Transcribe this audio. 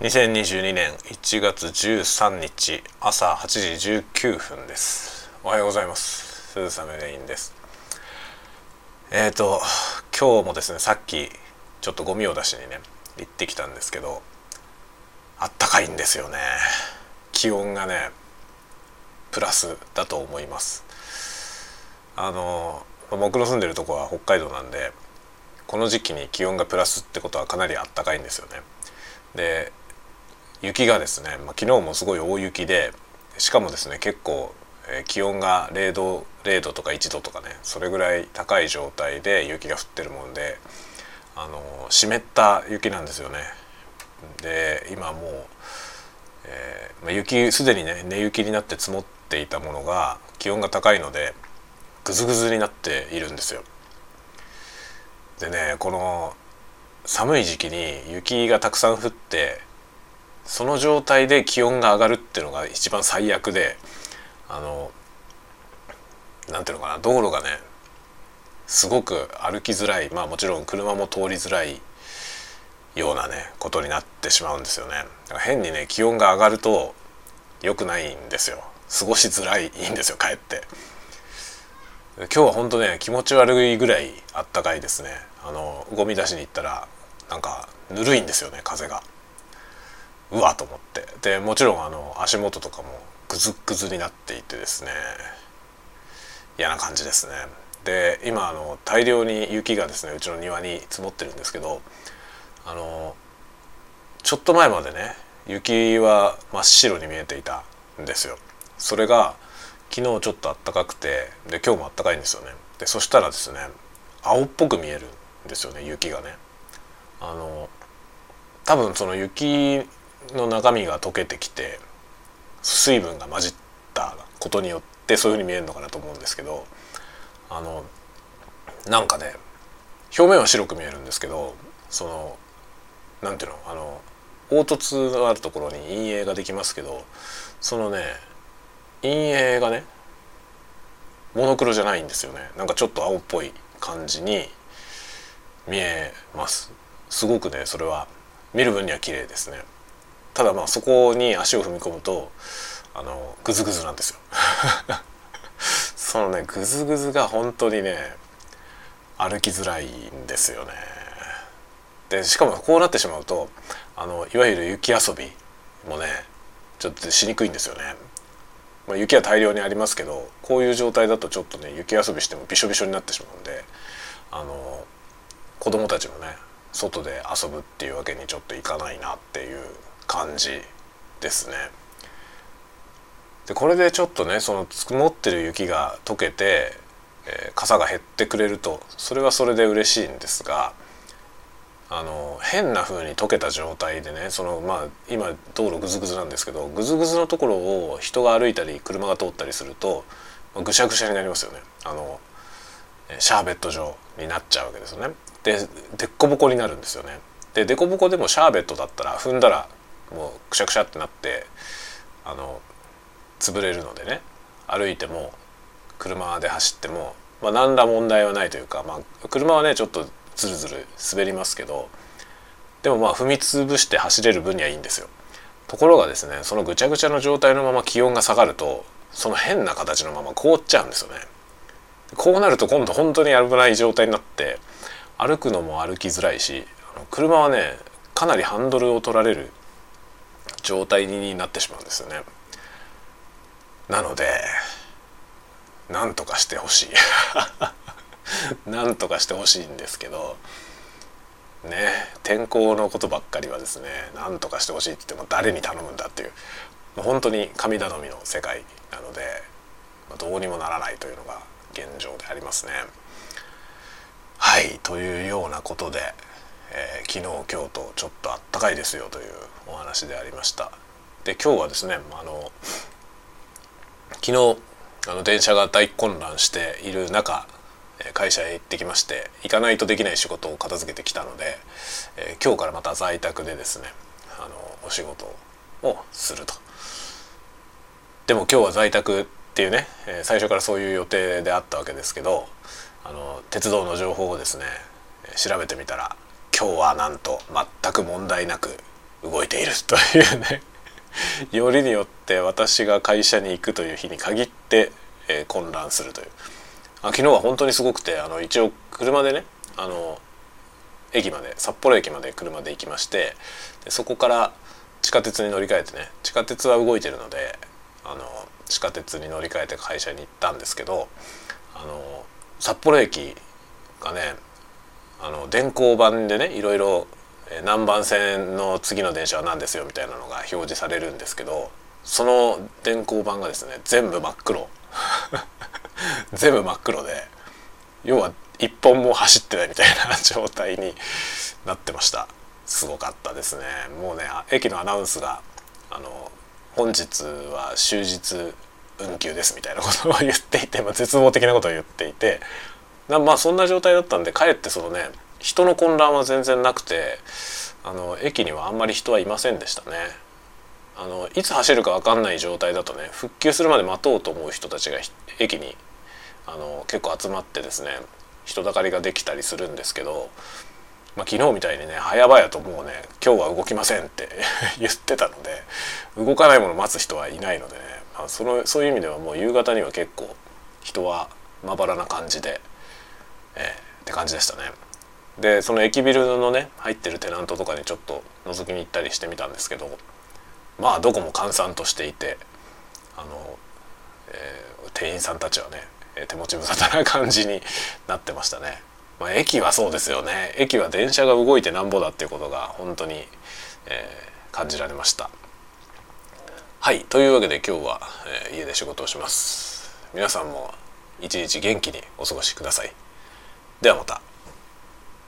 2022年1月13日朝8時19分です。おはようございます。鈴雨レインです。えっ、ー、と今日もですねさっきちょっとゴミを出しにね行ってきたんですけどあったかいんですよね。気温がねプラスだと思います。あの僕の住んでるとこは北海道なんでこの時期に気温がプラスってことはかなりあったかいんですよね。で雪がですね、まあ、昨日もすごい大雪でしかもですね結構、えー、気温が0度0度とか1度とかねそれぐらい高い状態で雪が降ってるもんであの湿った雪なんですよね。で今もう、えーまあ、雪すでにね根雪になって積もっていたものが気温が高いのでぐずぐずになっているんですよ。でねこの寒い時期に雪がたくさん降ってその状態で気温が上がるっていうのが一番最悪であのなんていうのかな道路がねすごく歩きづらいまあもちろん車も通りづらいようなねことになってしまうんですよね。変にね気温が上がると良くないんですよ。過ごしづらいいいんですよかえって。今日は本当ね気持ち悪いぐらいあったかいですね。あのゴミ出しに行ったらなんかぬるいんですよね風が。うわと思って。でもちろんあの足元とかもグズグズになっていてですね。嫌な感じですね。で今あの大量に雪がですねうちの庭に積もってるんですけどあのちょっと前までね雪は真っ白に見えていたんですよ。それが昨日ちょっと暖かくてで今日も暖かいんですよね。でそしたらですね青っぽく見えるんですよね雪がね。あの多分その雪の中身が溶けてきて水分が混じったことによってそういうふうに見えるのかなと思うんですけどあのなんかね表面は白く見えるんですけどそのなんていうのあの凹凸のあるところに陰影ができますけどそのね陰影がねモノクロじゃないんですよね。なんかちょっと青っぽい感じに見えます。すごくねそれは見る分には綺麗ですね。ただまあそこに足を踏み込むとあのグズグズなんですよ。そのねグズグズが本当にね歩きづらいんですよね。でしかもこうなってしまうとあのいわゆる雪遊びもねちょっとしにくいんですよね、まあ、雪は大量にありますけどこういう状態だとちょっとね雪遊びしてもびしょびしょになってしまうんであの子供たちもね外で遊ぶっていうわけにちょっといかないなっていう感じですね。でこれでちょっとねその積もってる雪が溶けて、えー、傘が減ってくれるとそれはそれで嬉しいんですがあの変な風に溶けた状態でねそのまあ今道路ぐずぐずなんですけどぐずぐずのところを人が歩いたり車が通ったりすると、まあ、ぐしゃぐしゃになりますよね。あのシャーベット状になっちゃうわけですよね。ででっこぼこになるんですよね。ででこぼこでもシャーベットだったら踏んだらもうくしゃくしゃってなってあの潰れるのでね歩いても車で走っても、まあ、何ら問題はないというか、まあ、車はねちょっとズルズル滑りますけどでもまあ踏み潰して走れる分にはいいんですよ。ところがですねそのぐちゃぐちゃの状態のまま気温が下がるとその変な形のまま凍っちゃうんですよね。こうなると今度本当に危ない状態になって歩くのも歩きづらいし車はねかなりハンドルを取られる状態になってしまうんですよね。なのでなんとかしてほしい なんとかしてほしいんですけどね天候のことばっかりはですねなんとかしてほしいって言っても誰に頼むんだっていう本当に神頼みの世界なのでまどうにもならないというのが現状でありますね。はいというようなことで、えー、昨日今日とちょっとあったかいですよというお話でありました。で今日はですねあの昨日あの電車が大混乱している中会社へ行ってきまして行かないとできない仕事を片付けてきたので、えー、今日からまた在宅でですねあのお仕事をすると。でも今日は在宅っていうね、えー、最初からそういう予定であったわけですけどあの鉄道の情報をですね調べてみたら今日はなんと全く問題なく動いているというね。よりによって私が会社に行くという日に限って、えー、混乱するという。あ昨日は本当にすごくてあの一応車でねあの駅まで札幌駅まで車で行きましてでそこから地下鉄に乗り換えてね地下鉄は動いてるのであの地下鉄に乗り換えて会社に行ったんですけどあの札幌駅がねあの電光板でねいろいろ何番線の次の電車は何ですよみたいなのが表示されるんですけどその電光板がですね全部真っ黒。全部真っ黒で要は一本も走ってないみたいな状態になってました。すごかったですね。もうね駅のアナウンスがあの本日は終日運休ですみたいなことを言っていて、まあ、絶望的なことを言っていてまあそんな状態だったんでかえってそのね人の混乱は全然なくてあの駅にはあんまり人はいませんでしたね。あのいつ走るか分かんない状態だとね復旧するまで待とうと思う人たちが駅にあの結構集まってですね人だかりができたりするんですけど、まあ、昨日みたいにね早々ともうね今日は動きませんって 言ってたので動かないもの待つ人はいないのでね、まあ、そのそういう意味ではもう夕方には結構人はまばらな感じで、えー、って感じでしたね。でその駅ビルのね入ってるテナントとかにちょっと覗きに行ったりしてみたんですけどまあどこも閑散としていてあの、えー、店員さんたちはね手持ち無沙汰な感じになってましたね。まあ、駅はそうですよね駅は電車が動いてなんぼだっていうことが本当に、えー、感じられました。はいというわけで今日は、えー、家で仕事をします。皆さんも一日元気にお過ごしください。ではまた。